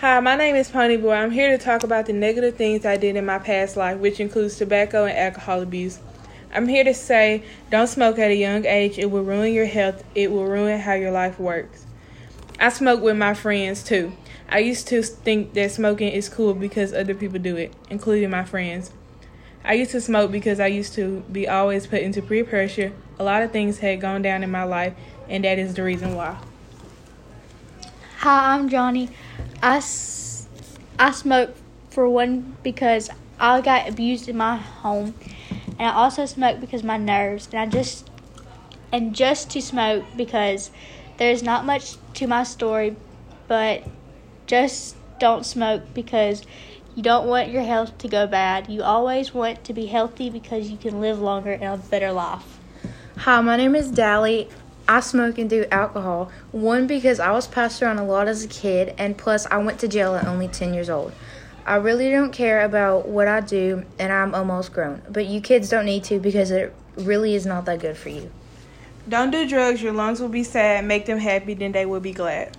Hi, my name is Ponyboy. I'm here to talk about the negative things I did in my past life, which includes tobacco and alcohol abuse. I'm here to say don't smoke at a young age. It will ruin your health, it will ruin how your life works. I smoke with my friends too. I used to think that smoking is cool because other people do it, including my friends. I used to smoke because I used to be always put into peer pressure. A lot of things had gone down in my life, and that is the reason why. Hi, I'm Johnny. I, I smoke for one because I got abused in my home, and I also smoke because my nerves, and I just and just to smoke because there's not much to my story, but just don't smoke because you don't want your health to go bad. You always want to be healthy because you can live longer and a better life. Hi, my name is Dally. I smoke and do alcohol. One, because I was passed around a lot as a kid, and plus, I went to jail at only 10 years old. I really don't care about what I do, and I'm almost grown. But you kids don't need to because it really is not that good for you. Don't do drugs, your lungs will be sad. Make them happy, then they will be glad.